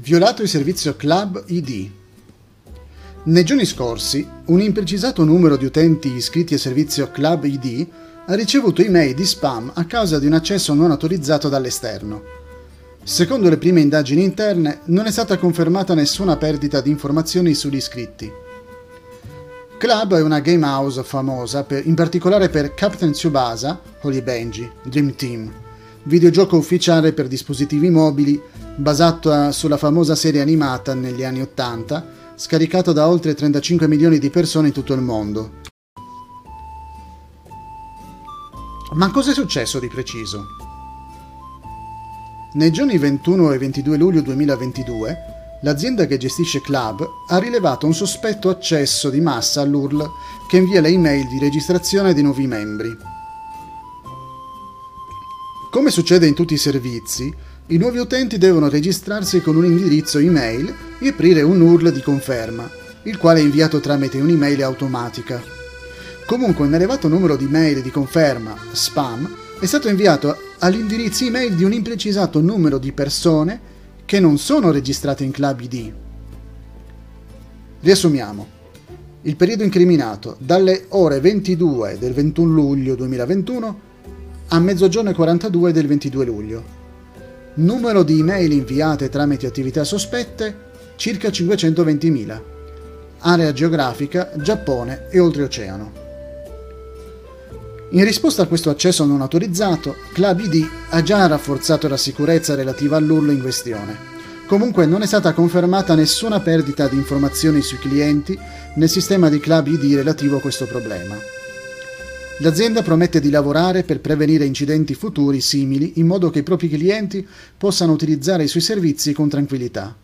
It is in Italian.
Violato il servizio Club ID. Nei giorni scorsi, un imprecisato numero di utenti iscritti al servizio Club ID ha ricevuto email di spam a causa di un accesso non autorizzato dall'esterno. Secondo le prime indagini interne, non è stata confermata nessuna perdita di informazioni sugli iscritti. Club è una game house famosa per, in particolare per Captain Tsubasa, Holy Benji, Dream Team, videogioco ufficiale per dispositivi mobili basato sulla famosa serie animata negli anni 80, scaricato da oltre 35 milioni di persone in tutto il mondo. Ma cosa è successo di preciso? Nei giorni 21 e 22 luglio 2022, l'azienda che gestisce Club ha rilevato un sospetto accesso di massa all'URL che invia le email di registrazione dei nuovi membri. Come succede in tutti i servizi, i nuovi utenti devono registrarsi con un indirizzo email e aprire un URL di conferma, il quale è inviato tramite un'email automatica. Comunque un elevato numero di mail di conferma, spam, è stato inviato all'indirizzo email di un imprecisato numero di persone che non sono registrate in Club ID. Riassumiamo. Il periodo incriminato dalle ore 22 del 21 luglio 2021 a mezzogiorno e 42 del 22 luglio. Numero di email inviate tramite attività sospette circa 520.000. Area geografica Giappone e oltreoceano. In risposta a questo accesso non autorizzato, Club ID ha già rafforzato la sicurezza relativa all'URL in questione. Comunque non è stata confermata nessuna perdita di informazioni sui clienti nel sistema di Club ID relativo a questo problema. L'azienda promette di lavorare per prevenire incidenti futuri simili in modo che i propri clienti possano utilizzare i suoi servizi con tranquillità.